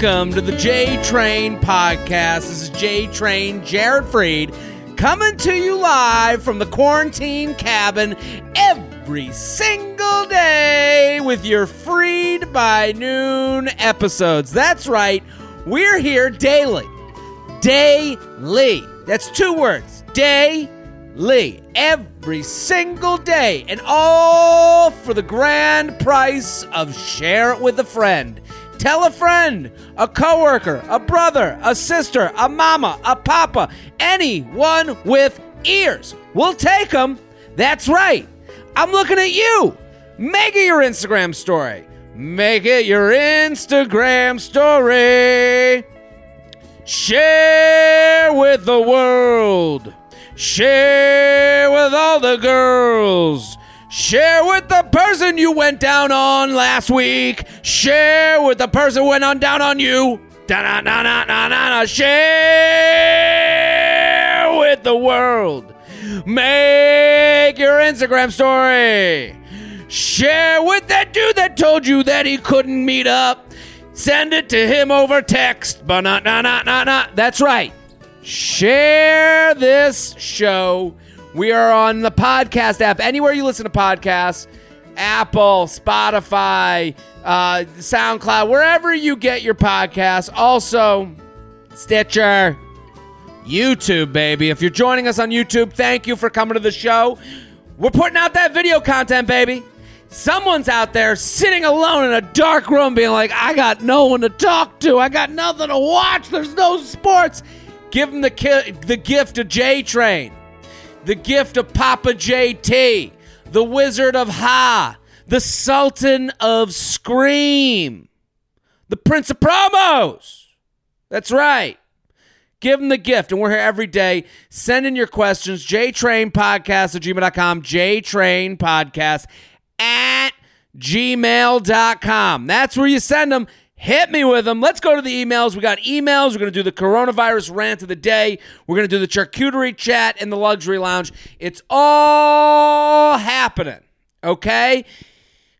Welcome to the J Train podcast. This is J Train Jared Freid coming to you live from the quarantine cabin every single day with your Freid by Noon episodes. That's right, we're here daily. Daily. That's two words. Daily. Every single day. And all for the grand price of share it with a friend. Tell a friend, a coworker, a brother, a sister, a mama, a papa, anyone with ears. We'll take them. That's right. I'm looking at you. Make it your Instagram story. Make it your Instagram story. Share with the world. Share with all the girls. Share with the person you went down on last week. Share with the person who went on down on you. Da da da da da da. Share with the world. Make your Instagram story. Share with that dude that told you that he couldn't meet up. Send it to him over text. But not, not, not, not, not. That's right. Share this show. We are on the podcast app. Anywhere you listen to podcasts, Apple, Spotify, uh, SoundCloud, wherever you get your podcasts. Also, Stitcher, YouTube, baby. If you're joining us on YouTube, thank you for coming to the show. We're putting out that video content, baby. Someone's out there sitting alone in a dark room being like, I got no one to talk to. I got nothing to watch. There's no sports. Give them the, ki- the gift of J Train, the gift of Papa JT, the Wizard of Ha, the Sultan of Scream, the Prince of Promos. That's right. Give them the gift. And we're here every day. Send in your questions. JTrainPodcast at gmail.com. JTrainPodcast at gmail.com. That's where you send them. Hit me with them. Let's go to the emails. We got emails. We're going to do the coronavirus rant of the day. We're going to do the charcuterie chat in the luxury lounge. It's all happening. Okay?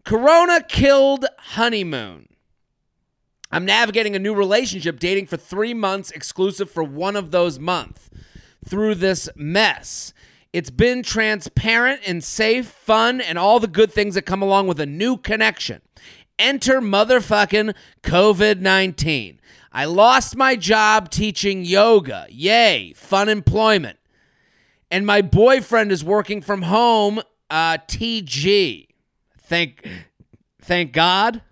Corona killed honeymoon. I'm navigating a new relationship, dating for three months, exclusive for one of those months. Through this mess, it's been transparent and safe, fun, and all the good things that come along with a new connection. Enter motherfucking COVID 19. I lost my job teaching yoga. Yay, fun employment. And my boyfriend is working from home, uh, TG. Thank, thank God.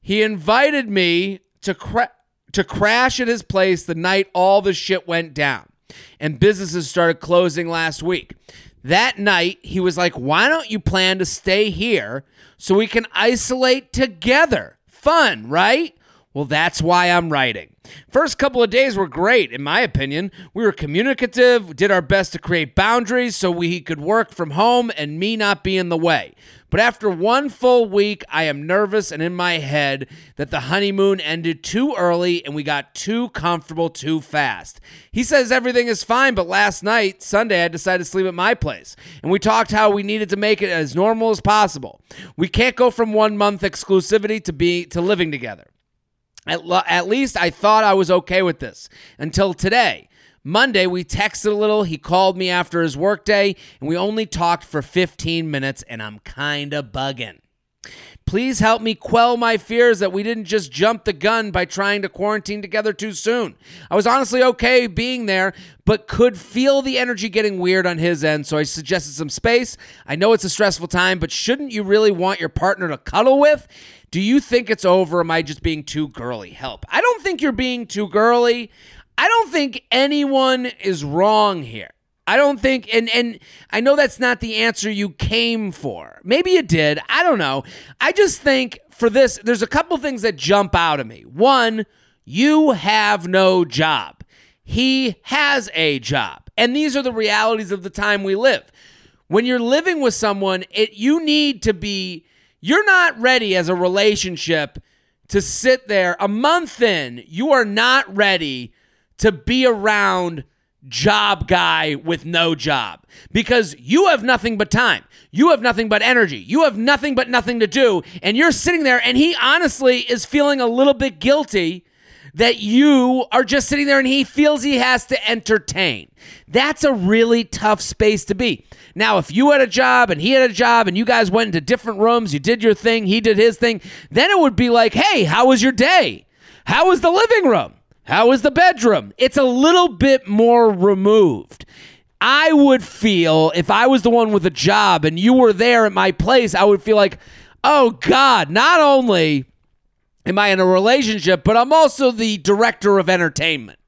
He invited me to cra- to crash at his place the night all the shit went down and businesses started closing last week. That night, he was like, "Why don't you plan to stay here so we can isolate together? Fun, right?" Well, that's why I'm writing. First couple of days were great, in my opinion. We were communicative, did our best to create boundaries so we could work from home and me not be in the way. But after one full week, I am nervous and in my head that the honeymoon ended too early and we got too comfortable too fast. He says everything is fine, but last night, Sunday, I decided to sleep at my place. And we talked how we needed to make it as normal as possible. We can't go from one month exclusivity to be to living together. At, lo- at least I thought I was okay with this until today. Monday, we texted a little. He called me after his workday, and we only talked for 15 minutes, and I'm kind of bugging. Please help me quell my fears that we didn't just jump the gun by trying to quarantine together too soon. I was honestly okay being there, but could feel the energy getting weird on his end, so I suggested some space. I know it's a stressful time, but shouldn't you really want your partner to cuddle with? Do you think it's over? Am I just being too girly? Help. I don't think you're being too girly. I don't think anyone is wrong here. I don't think and and I know that's not the answer you came for. Maybe you did. I don't know. I just think for this there's a couple things that jump out at me. One, you have no job. He has a job. And these are the realities of the time we live. When you're living with someone, it you need to be you're not ready as a relationship to sit there a month in. You are not ready to be around job guy with no job because you have nothing but time. You have nothing but energy. You have nothing but nothing to do. And you're sitting there, and he honestly is feeling a little bit guilty that you are just sitting there and he feels he has to entertain. That's a really tough space to be. Now, if you had a job and he had a job and you guys went into different rooms, you did your thing, he did his thing, then it would be like, hey, how was your day? How was the living room? How was the bedroom? It's a little bit more removed. I would feel if I was the one with a job and you were there at my place, I would feel like, oh God, not only am I in a relationship, but I'm also the director of entertainment.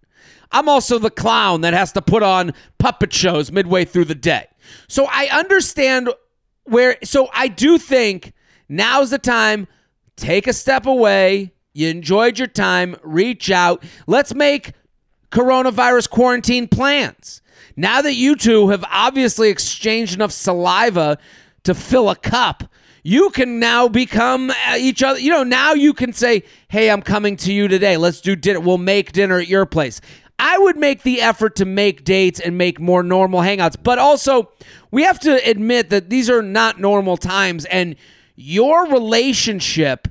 I'm also the clown that has to put on puppet shows midway through the day. So I understand where, so I do think now's the time, take a step away. You enjoyed your time, reach out. Let's make coronavirus quarantine plans. Now that you two have obviously exchanged enough saliva to fill a cup, you can now become uh, each other. You know, now you can say, "Hey, I'm coming to you today. Let's do dinner. We'll make dinner at your place." I would make the effort to make dates and make more normal hangouts, but also we have to admit that these are not normal times and your relationship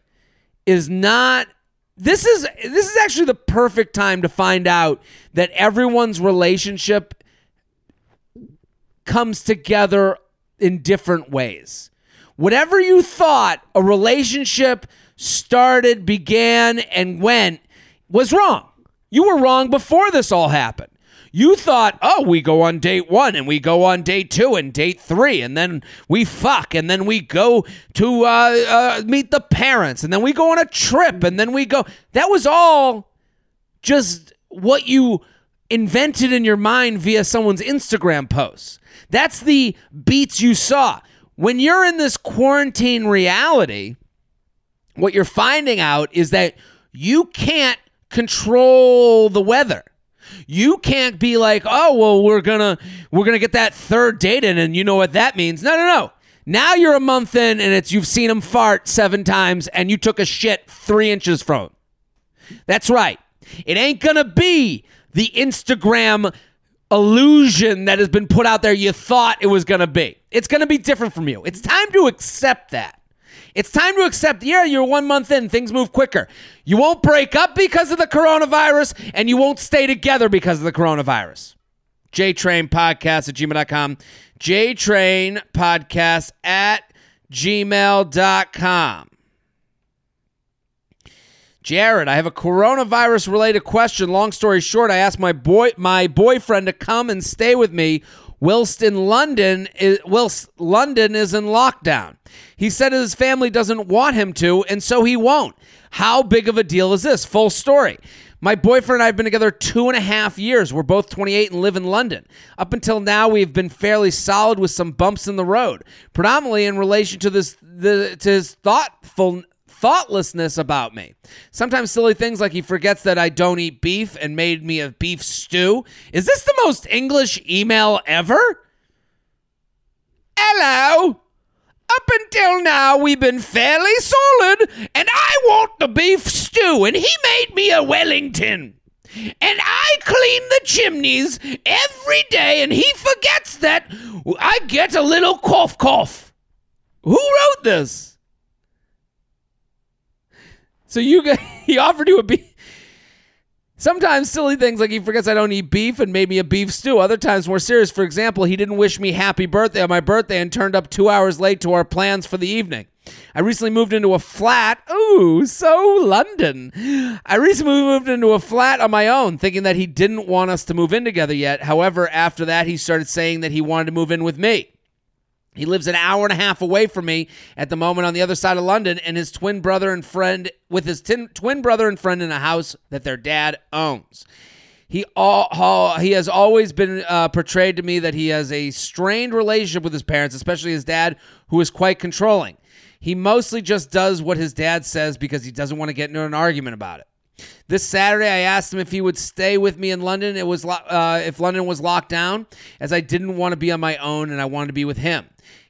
is not this is this is actually the perfect time to find out that everyone's relationship comes together in different ways. Whatever you thought a relationship started, began, and went was wrong. You were wrong before this all happened. You thought, oh, we go on date one and we go on date two and date three, and then we fuck, and then we go to uh, uh, meet the parents, and then we go on a trip, and then we go. That was all just what you invented in your mind via someone's Instagram posts. That's the beats you saw. When you're in this quarantine reality, what you're finding out is that you can't control the weather. You can't be like, "Oh, well, we're going to we're going to get that third date in and you know what that means." No, no, no. Now you're a month in and it's you've seen him fart 7 times and you took a shit 3 inches from him. That's right. It ain't going to be the Instagram illusion that has been put out there you thought it was going to be. It's going to be different from you. It's time to accept that. It's time to accept, yeah, you're one month in, things move quicker. You won't break up because of the coronavirus, and you won't stay together because of the coronavirus. JTrain Podcast at gmail.com. JTrain Podcast at gmail.com. Jared, I have a coronavirus related question. Long story short, I asked my boy my boyfriend to come and stay with me whilst in London whilst London is in lockdown. He said his family doesn't want him to, and so he won't. How big of a deal is this? Full story. My boyfriend and I have been together two and a half years. We're both 28 and live in London. Up until now, we've been fairly solid with some bumps in the road, predominantly in relation to this the to his thoughtful thoughtlessness about me. Sometimes silly things like he forgets that I don't eat beef and made me a beef stew. Is this the most English email ever? Hello. Up until now, we've been fairly solid, and I want the beef stew, and he made me a Wellington. And I clean the chimneys every day, and he forgets that I get a little cough cough. Who wrote this? So you got, he offered you a beef. Sometimes silly things like he forgets I don't eat beef and made me a beef stew. Other times more serious. For example, he didn't wish me happy birthday on my birthday and turned up two hours late to our plans for the evening. I recently moved into a flat. Ooh, so London. I recently moved into a flat on my own, thinking that he didn't want us to move in together yet. However, after that, he started saying that he wanted to move in with me. He lives an hour and a half away from me at the moment on the other side of London, and his twin brother and friend with his twin brother and friend in a house that their dad owns. He all, he has always been uh, portrayed to me that he has a strained relationship with his parents, especially his dad, who is quite controlling. He mostly just does what his dad says because he doesn't want to get into an argument about it. This Saturday, I asked him if he would stay with me in London. It was uh, if London was locked down, as I didn't want to be on my own and I wanted to be with him.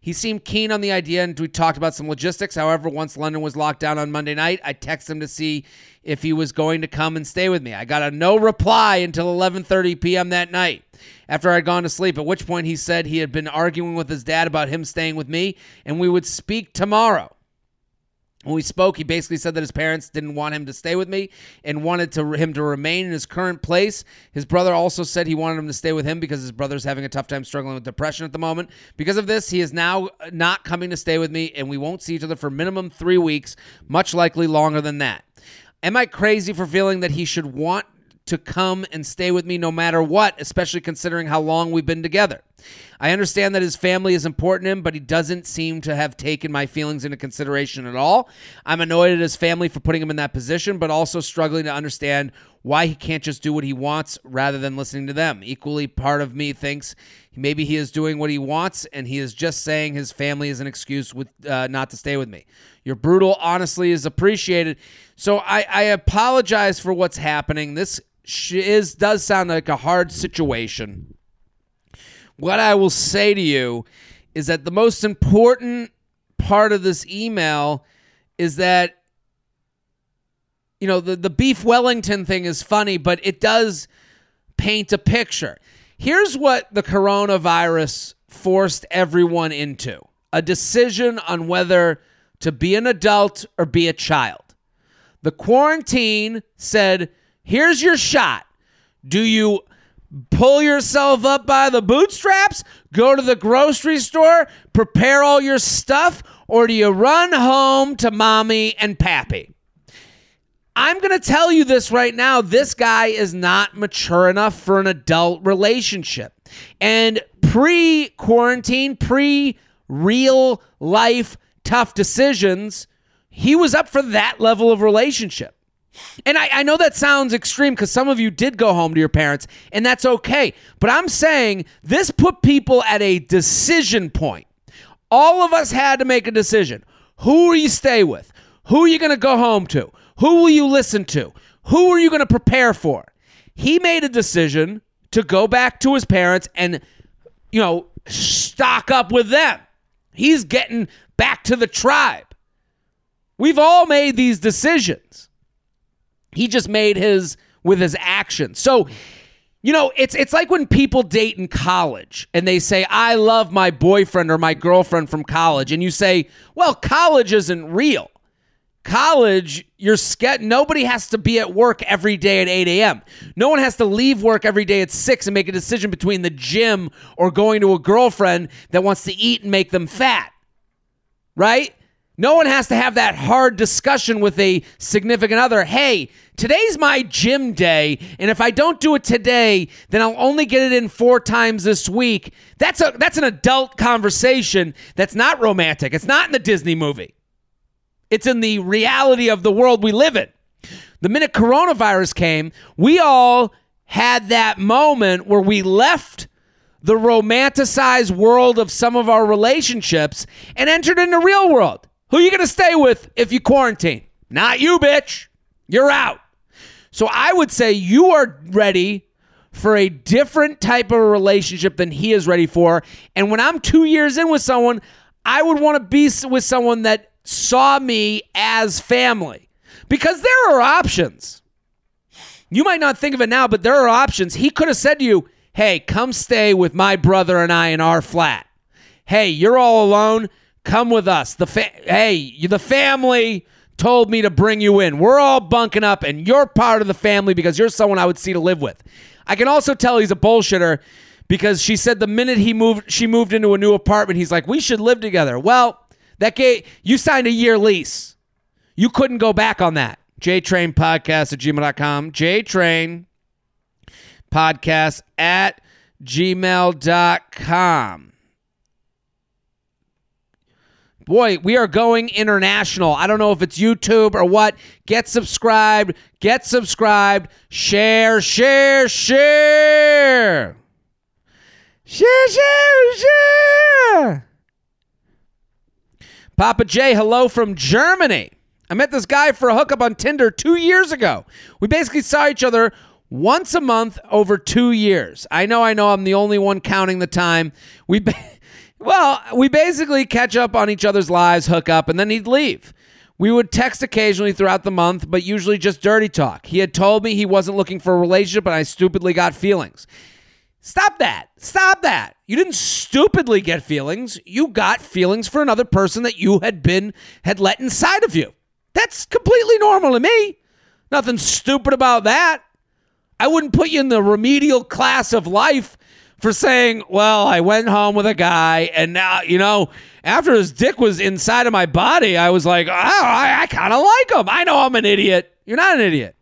He seemed keen on the idea, and we talked about some logistics. However, once London was locked down on Monday night, I texted him to see if he was going to come and stay with me. I got a no reply until 11:30 p.m. that night after I'd gone to sleep, at which point he said he had been arguing with his dad about him staying with me and we would speak tomorrow. When we spoke, he basically said that his parents didn't want him to stay with me and wanted to, him to remain in his current place. His brother also said he wanted him to stay with him because his brother's having a tough time struggling with depression at the moment. Because of this, he is now not coming to stay with me, and we won't see each other for minimum three weeks, much likely longer than that. Am I crazy for feeling that he should want to come and stay with me no matter what, especially considering how long we've been together. I understand that his family is important to him, but he doesn't seem to have taken my feelings into consideration at all. I'm annoyed at his family for putting him in that position, but also struggling to understand why he can't just do what he wants rather than listening to them. Equally, part of me thinks maybe he is doing what he wants and he is just saying his family is an excuse with uh, not to stay with me. Your brutal honestly is appreciated. So I, I apologize for what's happening. This is does sound like a hard situation. What I will say to you is that the most important part of this email is that you know the the beef Wellington thing is funny, but it does paint a picture. Here's what the coronavirus forced everyone into a decision on whether to be an adult or be a child. The quarantine said Here's your shot. Do you pull yourself up by the bootstraps, go to the grocery store, prepare all your stuff, or do you run home to mommy and pappy? I'm going to tell you this right now. This guy is not mature enough for an adult relationship. And pre quarantine, pre real life tough decisions, he was up for that level of relationship. And I, I know that sounds extreme because some of you did go home to your parents, and that's okay. But I'm saying this put people at a decision point. All of us had to make a decision. Who will you stay with? Who are you going to go home to? Who will you listen to? Who are you going to prepare for? He made a decision to go back to his parents and, you know, stock up with them. He's getting back to the tribe. We've all made these decisions. He just made his with his actions. So, you know, it's it's like when people date in college and they say, "I love my boyfriend or my girlfriend from college," and you say, "Well, college isn't real." College, you're. Nobody has to be at work every day at 8 a.m. No one has to leave work every day at 6 and make a decision between the gym or going to a girlfriend that wants to eat and make them fat. Right? No one has to have that hard discussion with a significant other. Hey, today's my gym day, and if I don't do it today, then I'll only get it in four times this week. That's a that's an adult conversation that's not romantic. It's not in the Disney movie. It's in the reality of the world we live in. The minute coronavirus came, we all had that moment where we left the romanticized world of some of our relationships and entered in the real world. Who are you going to stay with if you quarantine? Not you, bitch. You're out. So I would say you are ready for a different type of relationship than he is ready for. And when I'm two years in with someone, I would want to be with someone that saw me as family because there are options. You might not think of it now, but there are options. He could have said to you, Hey, come stay with my brother and I in our flat. Hey, you're all alone. Come with us. The fa- hey, the family told me to bring you in. We're all bunking up, and you're part of the family because you're someone I would see to live with. I can also tell he's a bullshitter because she said the minute he moved, she moved into a new apartment. He's like, we should live together. Well, that gave you signed a year lease. You couldn't go back on that. JTrain podcast at gmail.com. JTrain podcast at gmail.com. boy, we are going international. I don't know if it's YouTube or what. Get subscribed. Get subscribed. Share, share, share. Share, share, share. Papa J, hello from Germany. I met this guy for a hookup on Tinder two years ago. We basically saw each other once a month over two years. I know, I know, I'm the only one counting the time. We. Well, we basically catch up on each other's lives, hook up, and then he'd leave. We would text occasionally throughout the month, but usually just dirty talk. He had told me he wasn't looking for a relationship, and I stupidly got feelings. Stop that. Stop that. You didn't stupidly get feelings. You got feelings for another person that you had been had let inside of you. That's completely normal to me. Nothing stupid about that. I wouldn't put you in the remedial class of life for saying, well, I went home with a guy and now, you know, after his dick was inside of my body, I was like, oh, I, I kind of like him. I know I'm an idiot. You're not an idiot.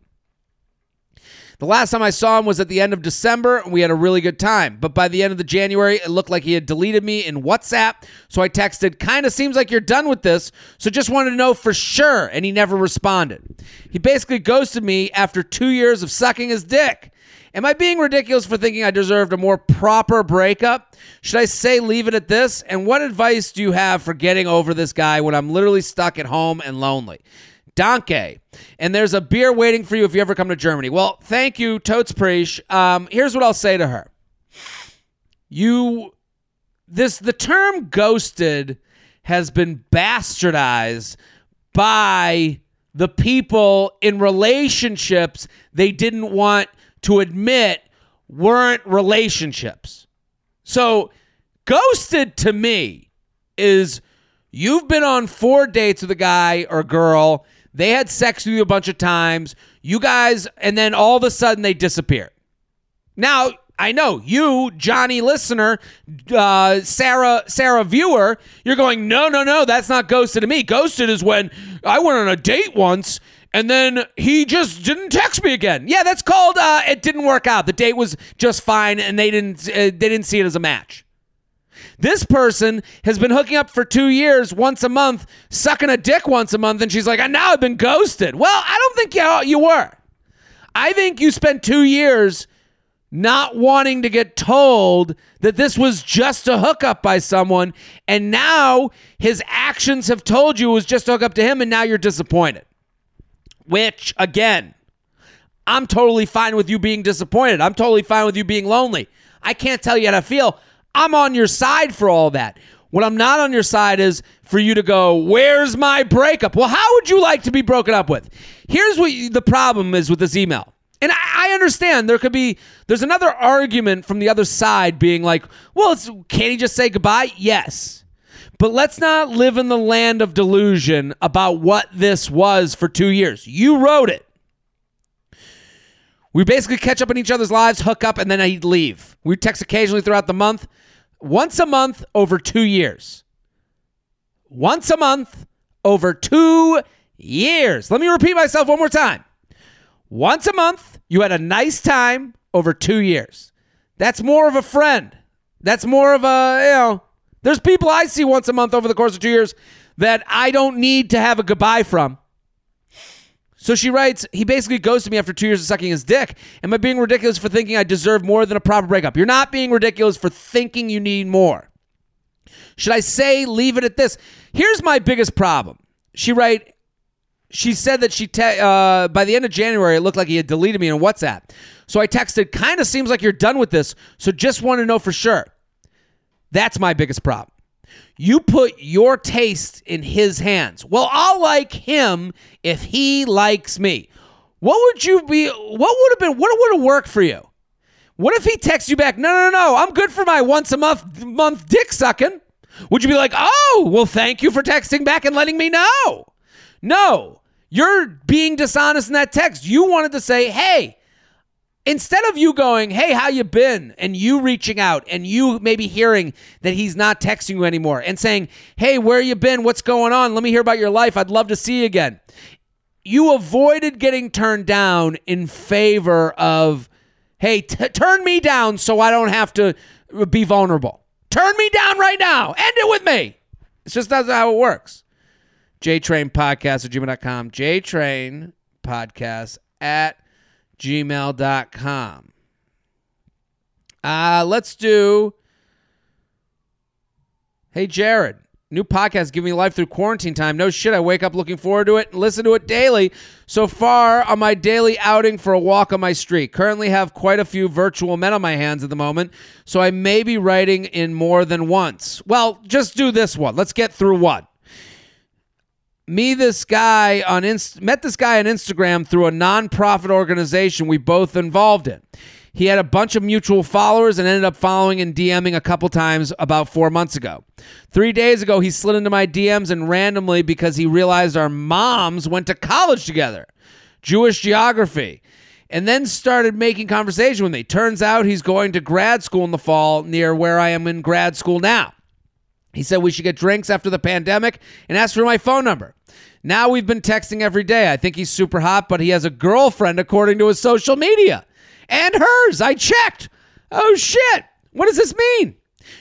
The last time I saw him was at the end of December, and we had a really good time. But by the end of the January, it looked like he had deleted me in WhatsApp. So I texted, kind of seems like you're done with this. So just wanted to know for sure. And he never responded. He basically ghosted me after two years of sucking his dick. Am I being ridiculous for thinking I deserved a more proper breakup? Should I say leave it at this? And what advice do you have for getting over this guy when I'm literally stuck at home and lonely? Danke. And there's a beer waiting for you if you ever come to Germany. Well, thank you, Totes Preach. Um, here's what I'll say to her. You this the term ghosted has been bastardized by the people in relationships they didn't want to admit weren't relationships. So, ghosted to me is you've been on four dates with a guy or girl they had sex with you a bunch of times. You guys, and then all of a sudden they disappear. Now, I know you, Johnny listener, uh, Sarah, Sarah viewer, you're going, no, no, no, that's not ghosted to me. Ghosted is when I went on a date once and then he just didn't text me again. Yeah, that's called uh, it didn't work out. The date was just fine, and they didn't uh, they didn't see it as a match. This person has been hooking up for two years, once a month, sucking a dick once a month, and she's like, and now I've been ghosted. Well, I don't think you, you were. I think you spent two years not wanting to get told that this was just a hookup by someone, and now his actions have told you it was just a hookup to him, and now you're disappointed. Which, again, I'm totally fine with you being disappointed. I'm totally fine with you being lonely. I can't tell you how to feel. I'm on your side for all that. What I'm not on your side is for you to go, where's my breakup? Well, how would you like to be broken up with? Here's what you, the problem is with this email. And I, I, understand there could be, there's another argument from the other side being like, well, can't he just say goodbye? Yes. But let's not live in the land of delusion about what this was for two years. You wrote it. We basically catch up in each other's lives, hook up, and then I'd leave. We text occasionally throughout the month once a month over two years. Once a month over two years. Let me repeat myself one more time. Once a month, you had a nice time over two years. That's more of a friend. That's more of a, you know, there's people I see once a month over the course of two years that I don't need to have a goodbye from. So she writes, he basically goes to me after two years of sucking his dick. Am I being ridiculous for thinking I deserve more than a proper breakup? You're not being ridiculous for thinking you need more. Should I say leave it at this? Here's my biggest problem. She write, she said that she te- uh, by the end of January it looked like he had deleted me on WhatsApp. So I texted, kind of seems like you're done with this. So just want to know for sure. That's my biggest problem. You put your taste in his hands. Well, I'll like him if he likes me. What would you be? What would have been? What would have worked for you? What if he texts you back? No, no, no. I'm good for my once a month month dick sucking. Would you be like, oh, well, thank you for texting back and letting me know? No, you're being dishonest in that text. You wanted to say, hey, instead of you going, "Hey, how you been?" and you reaching out and you maybe hearing that he's not texting you anymore and saying, "Hey, where you been? What's going on? Let me hear about your life. I'd love to see you again." You avoided getting turned down in favor of, "Hey, t- turn me down so I don't have to be vulnerable. Turn me down right now. End it with me." It's just that's how it works. JTrain Podcast at gmail.com. JTrain Podcast at gmail.com. Uh, let's do. Hey, Jared. New podcast giving me life through quarantine time. No shit, I wake up looking forward to it and listen to it daily. So far on my daily outing for a walk on my street. Currently have quite a few virtual men on my hands at the moment, so I may be writing in more than once. Well, just do this one. Let's get through one. Me, this guy on Inst- met this guy on Instagram through a nonprofit organization we both involved in. He had a bunch of mutual followers and ended up following and DMing a couple times about four months ago. Three days ago, he slid into my DMs and randomly because he realized our moms went to college together, Jewish geography, and then started making conversation with me. Turns out he's going to grad school in the fall near where I am in grad school now. He said we should get drinks after the pandemic and asked for my phone number. Now we've been texting every day. I think he's super hot, but he has a girlfriend according to his social media and hers. I checked. Oh shit. What does this mean?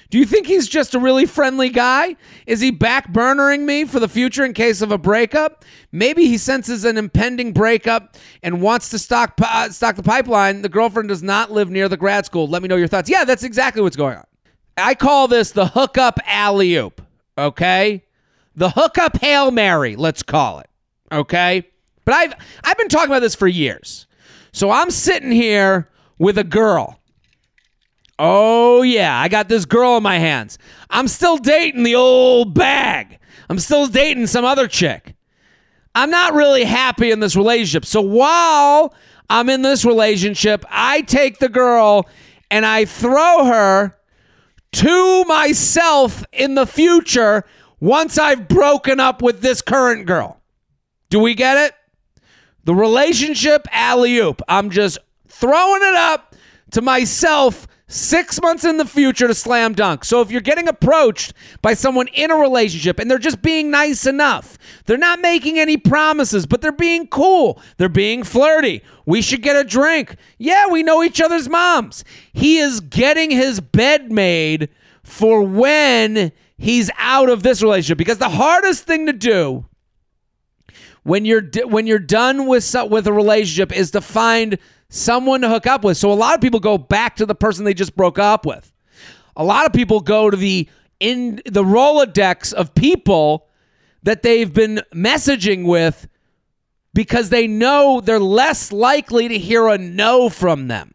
Do you think he's just a really friendly guy? Is he backburnering me for the future in case of a breakup? Maybe he senses an impending breakup and wants to stock uh, stock the pipeline. The girlfriend does not live near the grad school. Let me know your thoughts. Yeah, that's exactly what's going on. I call this the hookup alley oop. Okay, the hookup hail mary. Let's call it. Okay, but I've I've been talking about this for years. So I'm sitting here with a girl. Oh, yeah, I got this girl in my hands. I'm still dating the old bag. I'm still dating some other chick. I'm not really happy in this relationship. So while I'm in this relationship, I take the girl and I throw her to myself in the future once I've broken up with this current girl. Do we get it? The relationship alley oop. I'm just throwing it up to myself six months in the future to slam dunk. So if you're getting approached by someone in a relationship and they're just being nice enough, they're not making any promises, but they're being cool, they're being flirty. We should get a drink. Yeah, we know each other's moms. He is getting his bed made for when he's out of this relationship because the hardest thing to do when you're when you're done with with a relationship is to find someone to hook up with. So a lot of people go back to the person they just broke up with. A lot of people go to the in the Rolodex of people that they've been messaging with because they know they're less likely to hear a no from them.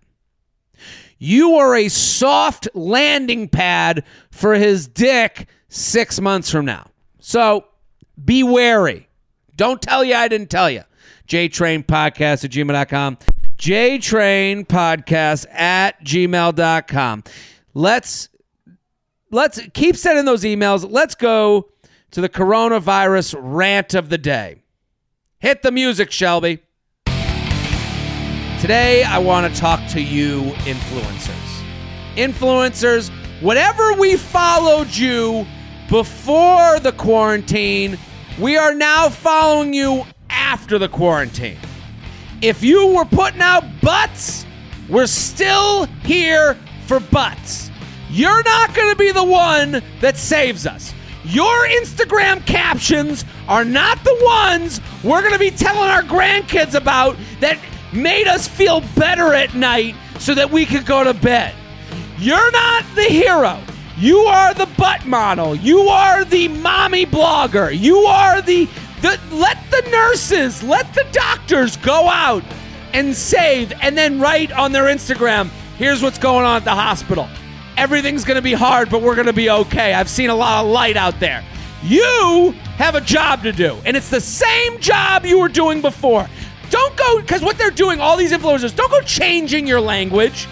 You are a soft landing pad for his dick six months from now. So be wary. Don't tell you I didn't tell you. JTrain Podcast at gmail.com. JTrain Podcast at gmail.com. Let's let's keep sending those emails. Let's go to the coronavirus rant of the day. Hit the music, Shelby. Today, I want to talk to you, influencers. Influencers, whatever we followed you before the quarantine, we are now following you after the quarantine. If you were putting out butts, we're still here for butts. You're not going to be the one that saves us. Your Instagram captions are not the ones we're going to be telling our grandkids about that made us feel better at night so that we could go to bed. You're not the hero. You are the butt model. You are the mommy blogger. You are the, the let the nurses, let the doctors go out and save and then write on their Instagram, here's what's going on at the hospital. Everything's going to be hard, but we're going to be okay. I've seen a lot of light out there. You have a job to do, and it's the same job you were doing before. Don't go, because what they're doing, all these influencers, don't go changing your language.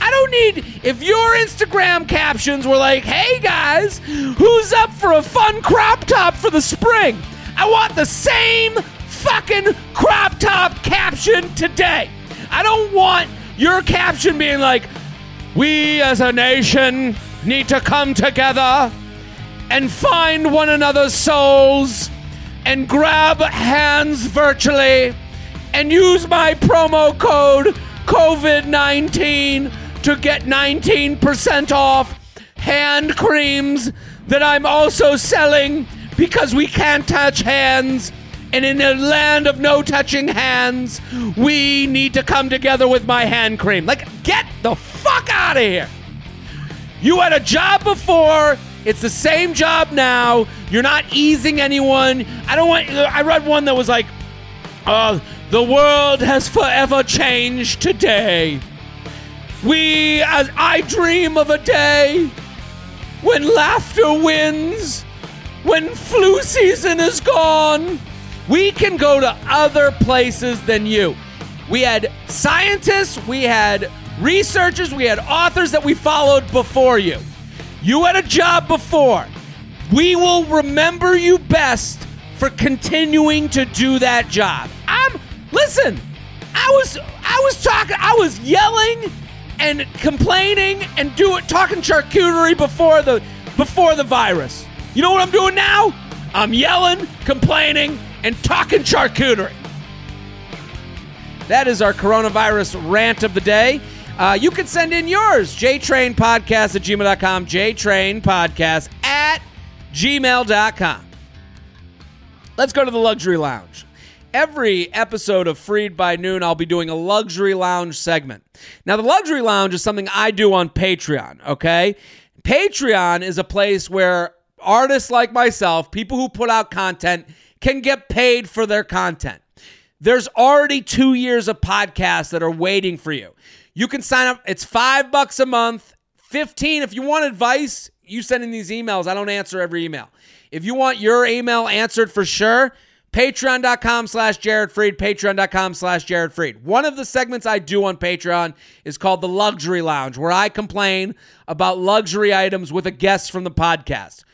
I don't need if your Instagram captions were like, "Hey guys, who's up for a fun crop top for the spring?" I want the same fucking crop top caption today. I don't want your caption being like, "We as a nation need to come together and find one another's souls and grab hands virtually and use my promo code COVID-19 to get 19% off hand creams that I'm also selling because we can't touch hands. And in a land of no touching hands, we need to come together with my hand cream. Like, get the fuck out of here. You had a job before, It's the same job now. You're not easing anyone. I don't want. I read one that was like, uh, "The world has forever changed today." We, as I dream of a day when laughter wins, when flu season is gone, we can go to other places than you. We had scientists, we had researchers, we had authors that we followed before you. You had a job before. We will remember you best for continuing to do that job. I'm listen, I was I was talking I was yelling and complaining and doing talking charcuterie before the before the virus. You know what I'm doing now? I'm yelling, complaining, and talking charcuterie. That is our coronavirus rant of the day. Uh, you can send in yours, jtrainpodcast at gmail.com, jtrainpodcast at gmail.com. Let's go to the luxury lounge. Every episode of Freid by Noon, I'll be doing a luxury lounge segment. Now, the luxury lounge is something I do on Patreon, okay? Patreon is a place where artists like myself, people who put out content, can get paid for their content. There's already two years of podcasts that are waiting for you. You can sign up. It's five bucks a month, 15. If you want advice, you send in these emails. I don't answer every email. If you want your email answered for sure, patreon.com slash Jared Freid, patreon.com slash Jared Freid. One of the segments I do on Patreon is called the Luxury Lounge, where I complain about luxury items with a guest from the podcast.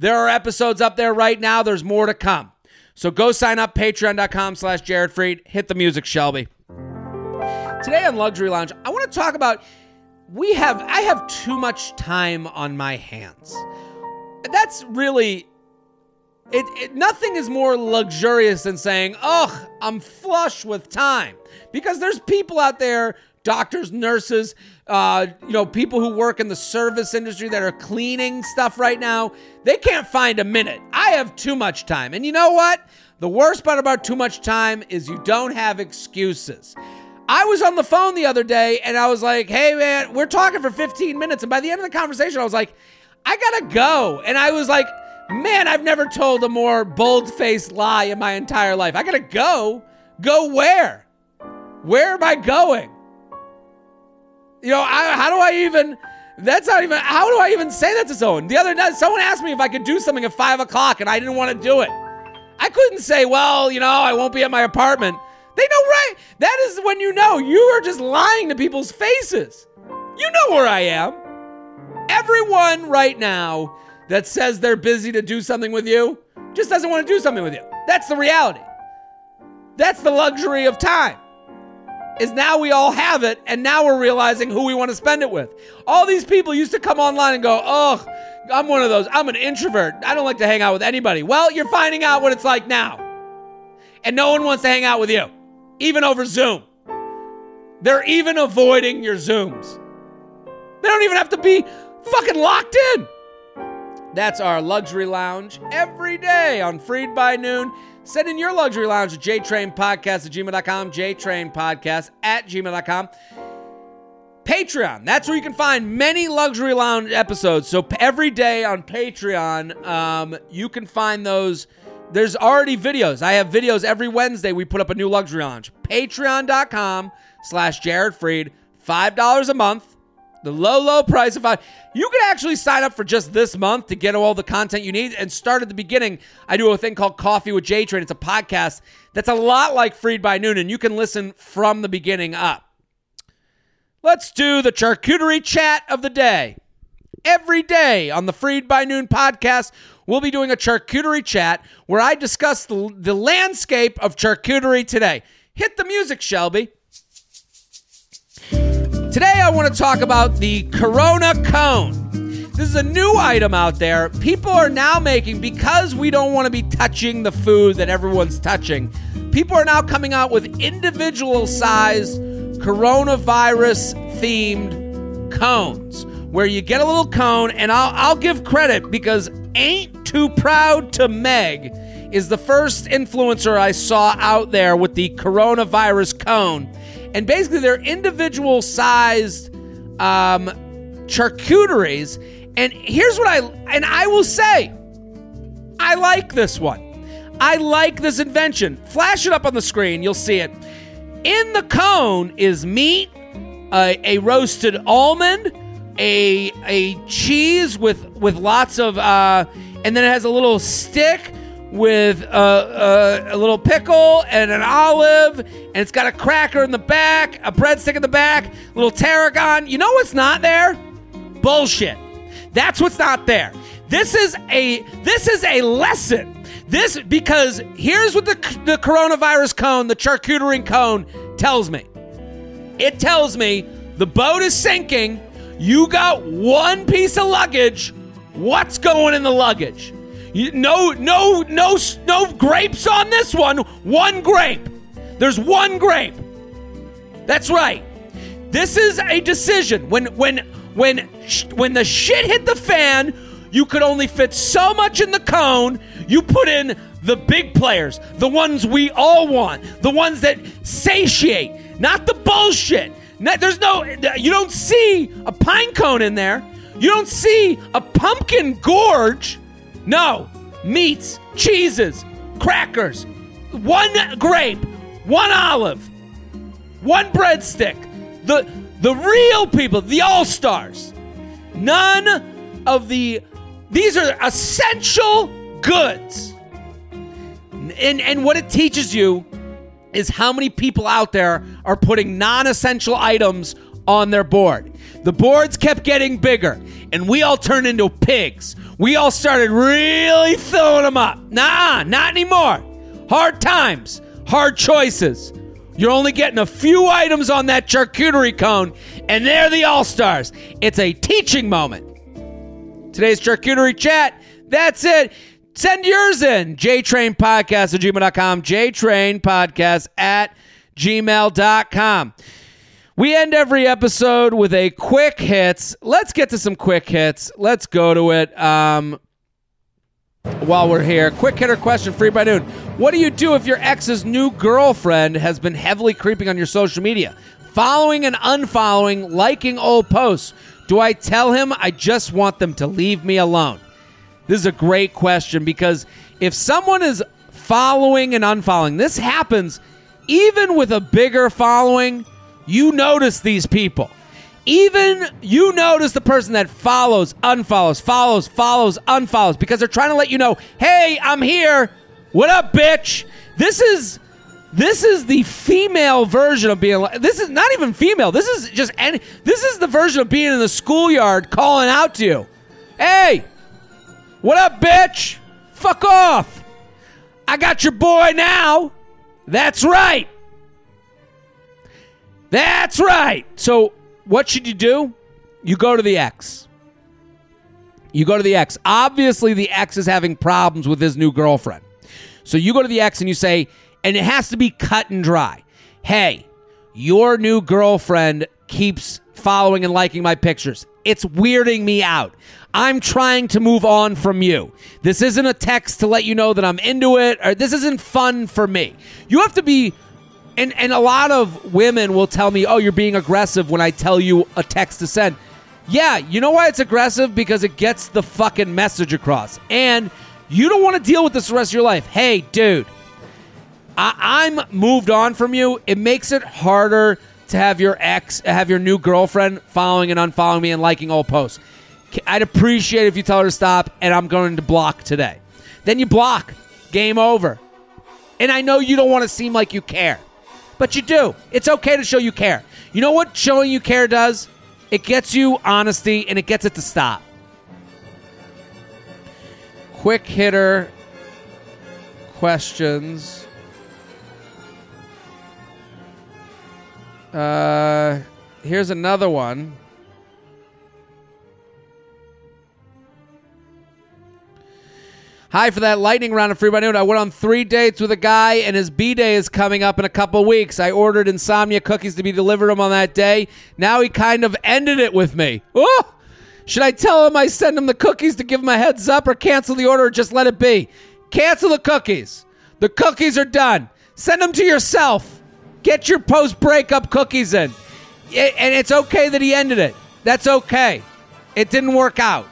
There are episodes up there right now. There's more to come. So go sign up, patreon.com slash Jared Freid. Hit the music, Shelby. Today on Luxury Lounge, I want to talk about we have I have too much time on my hands. That's really it, it, nothing is more luxurious than saying, "Ugh, I'm flush with time," because there's people out there, doctors, nurses, uh, you know, people who work in the service industry that are cleaning stuff right now. They can't find a minute. I have too much time, and you know what? The worst part about too much time is you don't have excuses. I was on the phone the other day, and I was like, "Hey, man, we're talking for 15 minutes," and by the end of the conversation, I was like, "I gotta go," and I was like. Man, I've never told a more bold faced lie in my entire life. I gotta go. Go where? Where am I going? You know, I, how do I even? That's not even. How do I even say that to someone? The other night, someone asked me if I could do something at five o'clock, and I didn't want to do it. I couldn't say, well, you know, I won't be at my apartment. They know right. That is when you know you are just lying to people's faces. You know where I am. Everyone right now that says they're busy to do something with you just doesn't want to do something with you. That's the reality. That's the luxury of time. Is now we all have it, and now we're realizing who we want to spend it with. All these people used to come online and go, oh, I'm one of those. I'm an introvert. I don't like to hang out with anybody. Well, you're finding out what it's like now. And no one wants to hang out with you, even over Zoom. They're even avoiding your Zooms. They don't even have to be fucking locked in. That's our luxury lounge every day on Freid by Noon. Send in your luxury lounge at jtrainpodcast at gmail.com, jtrainpodcast at gmail.com. Patreon. That's where you can find many luxury lounge episodes. So every day on Patreon, um, you can find those. There's already videos. I have videos every Wednesday. We put up a new luxury lounge. Patreon.com slash Jared Freid. $5 a month. The low, low price of five. You can actually sign up for just this month to get all the content you need and start at the beginning. I do a thing called Coffee with J Train. It's a podcast that's a lot like Freid by Noon, and you can listen from the beginning up. Let's do the charcuterie chat of the day. Every day on the Freid by Noon podcast, we'll be doing a charcuterie chat where I discuss the, the landscape of charcuterie today. Hit the music, Shelby. Today, I want to talk about the Corona Cone. This is a new item out there. People are now making, because we don't want to be touching the food that everyone's touching, people are now coming out with individual sized coronavirus themed cones where you get a little cone, and I'll, I'll give credit because Ain't Too Proud to Meg is the first influencer I saw out there with the coronavirus cone and basically they're individual sized um, charcuteries And here's what I and I will say, I like this one. I like this invention. Flash it up on the screen, you'll see it. In the cone is meat, a, a roasted almond, a a cheese with with lots of uh, and then it has a little stick with a, a, a, little pickle and an olive, and it's got a cracker in the back, a breadstick in the back, little tarragon. You know what's not there? Bullshit. That's what's not there. This is a this is a lesson. This because here's what the the coronavirus cone, the charcuterie cone, tells me. It tells me the boat is sinking. You got one piece of luggage. What's going in the luggage? No, no, no, no grapes on this one. One grape. There's one grape. That's right. This is a decision. When when when when the shit hit the fan, you could only fit so much in the cone. You put in the big players, the ones we all want, the ones that satiate, not the bullshit. There's no, you don't see a pine cone in there. You don't see a pumpkin gorge. No, meats, cheeses, crackers, one grape, one olive, one breadstick. The the real people, the all stars. None of the these are essential goods. And and what it teaches you is how many people out there are putting non-essential items on their board. The boards kept getting bigger, and we all turned into pigs. We all started really filling them up. Nah, not anymore. Hard times, hard choices. You're only getting a few items on that charcuterie cone, and they're the all stars. It's a teaching moment. Today's charcuterie chat. That's it. Send yours in. JTrain Podcast at gmail.com. JTrain Podcast at gmail.com. We end every episode with a quick hits. Let's get to some quick hits. Let's go to it. Um, while we're here, quick hitter question Freid By Noon. What do you do if your ex's new girlfriend has been heavily creeping on your social media? Following and unfollowing, liking old posts. Do I tell him I just want them to leave me alone? This is a great question because if someone is following and unfollowing, this happens even with a bigger following you notice these people. Even you notice the person that follows, unfollows, follows, follows, unfollows because they're trying to let you know, "Hey, I'm here. What up, bitch?" This is this is the female version of being this is not even female. This is just any this is the version of being in the schoolyard calling out to you. "Hey, what up, bitch? Fuck off. I got your boy now." That's right. That's right. So, what should you do? You go to the ex. You go to the ex. Obviously, the ex is having problems with his new girlfriend. So, you go to the ex and you say, and it has to be cut and dry. Hey, your new girlfriend keeps following and liking my pictures. It's weirding me out. I'm trying to move on from you. This isn't a text to let you know that I'm into it, or this isn't fun for me. You have to be and and a lot of women will tell me, "Oh, you're being aggressive when I tell you a text to send." Yeah, you know why it's aggressive because it gets the fucking message across. And you don't want to deal with this the rest of your life. Hey, dude, I- am moved on from you. It makes it harder to have your ex, have your new girlfriend following and unfollowing me and liking all posts. I'd appreciate if you tell her to stop, and I'm going to block today. Then you block. Game over. And I know you don't want to seem like you care but you do. It's okay to show you care. You know what showing you care does? It gets you honesty and it gets it to stop. Quick hitter questions. Uh, here's another one. Hi for that lightning round of Freid By Noon. I went on three dates with a guy, and his B day is coming up in a couple weeks. I ordered insomnia cookies to be delivered him on that day. Now he kind of ended it with me. Oh! Should I tell him I send him the cookies to give him a heads up, or cancel the order, or just let it be? Cancel the cookies. The cookies are done. Send them to yourself. Get your post breakup cookies in. And it's okay that he ended it. That's okay. It didn't work out.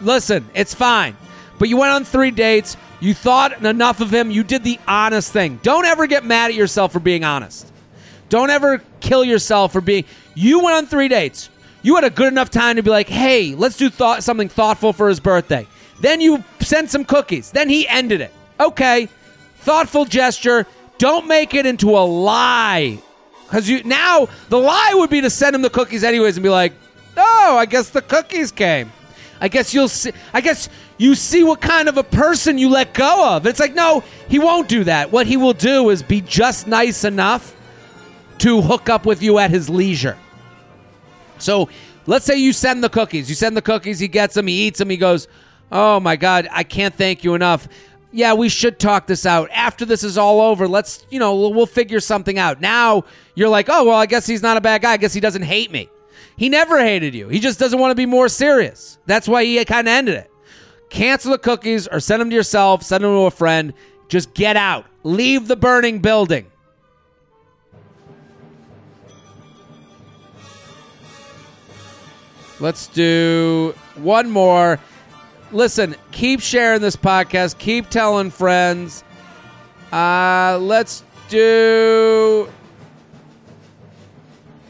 Listen, it's fine. But you went on three dates. You thought enough of him. You did the honest thing. Don't ever get mad at yourself for being honest. Don't ever kill yourself for being. You went on three dates. You had a good enough time to be like, hey, let's do something thoughtful for his birthday. Then you sent some cookies. Then he ended it. Okay, thoughtful gesture. Don't make it into a lie. Because you now the lie would be to send him the cookies anyways and be like, oh, I guess the cookies came. I guess you'll see. I guess you see what kind of a person you let go of. It's like, no, he won't do that. What he will do is be just nice enough to hook up with you at his leisure. So let's say you send the cookies. You send the cookies, he gets them, he eats them, he goes, Oh my God, I can't thank you enough. Yeah, we should talk this out. After this is all over, let's, you know, we'll, figure something out. Now you're like, oh, well, I guess he's not a bad guy. I guess he doesn't hate me. He never hated you. He just doesn't want to be more serious. That's why he kind of ended it. Cancel the cookies or send them to yourself, send them to a friend. Just get out. Leave the burning building. Let's do one more. Listen, keep sharing this podcast. Keep telling friends. Uh, let's do.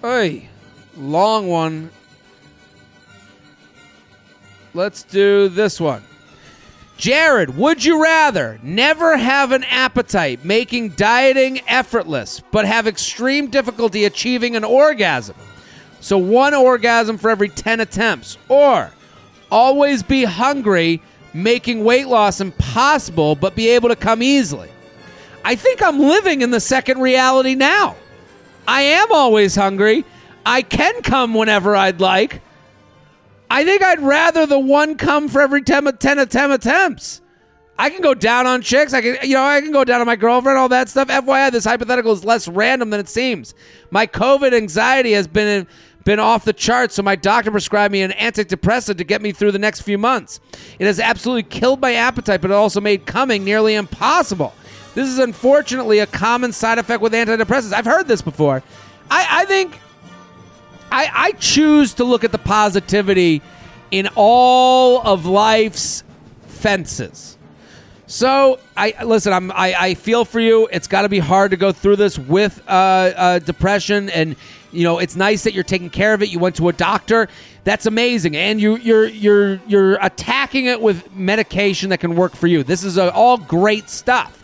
Hey, long one. Let's do this one. Jared, would you rather never have an appetite, making dieting effortless, but have extreme difficulty achieving an orgasm? So one orgasm for every 10 attempts. Or always be hungry, making weight loss impossible, but be able to come easily. I think I'm living in the second reality now. I am always hungry. I can come whenever I'd like. I think I'd rather the one come for every 10, 10, 10 attempts. I can go down on chicks. I can, you know, I can go down on my girlfriend, all that stuff. FYI, this hypothetical is less random than it seems. My COVID anxiety has been in, been off the charts, so my doctor prescribed me an antidepressant to get me through the next few months. It has absolutely killed my appetite, but it also made coming nearly impossible. This is unfortunately a common side effect with antidepressants. I've heard this before. I, I think I, I choose to look at the positivity in all of life's fences. So I listen. I'm. I, I feel for you. It's got to be hard to go through this with uh, uh, depression, and you know it's nice that you're taking care of it. You went to a doctor. That's amazing, and you you're you're you're attacking it with medication that can work for you. This is a, all great stuff.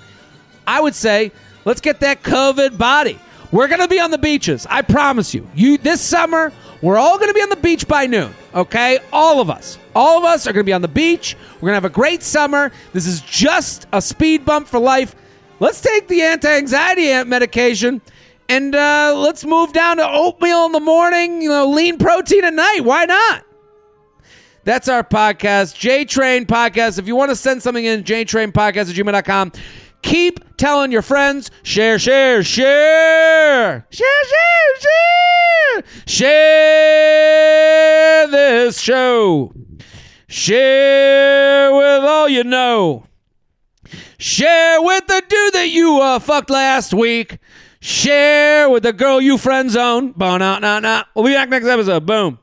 I would say let's get that COVID body. We're gonna be on the beaches. I promise you. You this summer. We're all going to be on the beach by noon, okay? All of us. All of us are going to be on the beach. We're going to have a great summer. This is just a speed bump for life. Let's take the anti anxiety medication and uh, let's move down to oatmeal in the morning, you know, lean protein at night. Why not? That's our podcast, J Train Podcast. If you want to send something in, jtrainpodcast at gmail.com. Keep telling your friends. Share, share, share. Share, share, share. Share this show. Share with all you know. Share with the dude that you uh, fucked last week. Share with the girl you friend zone. Bon, nah, nah, nah. We'll be back next episode. Boom.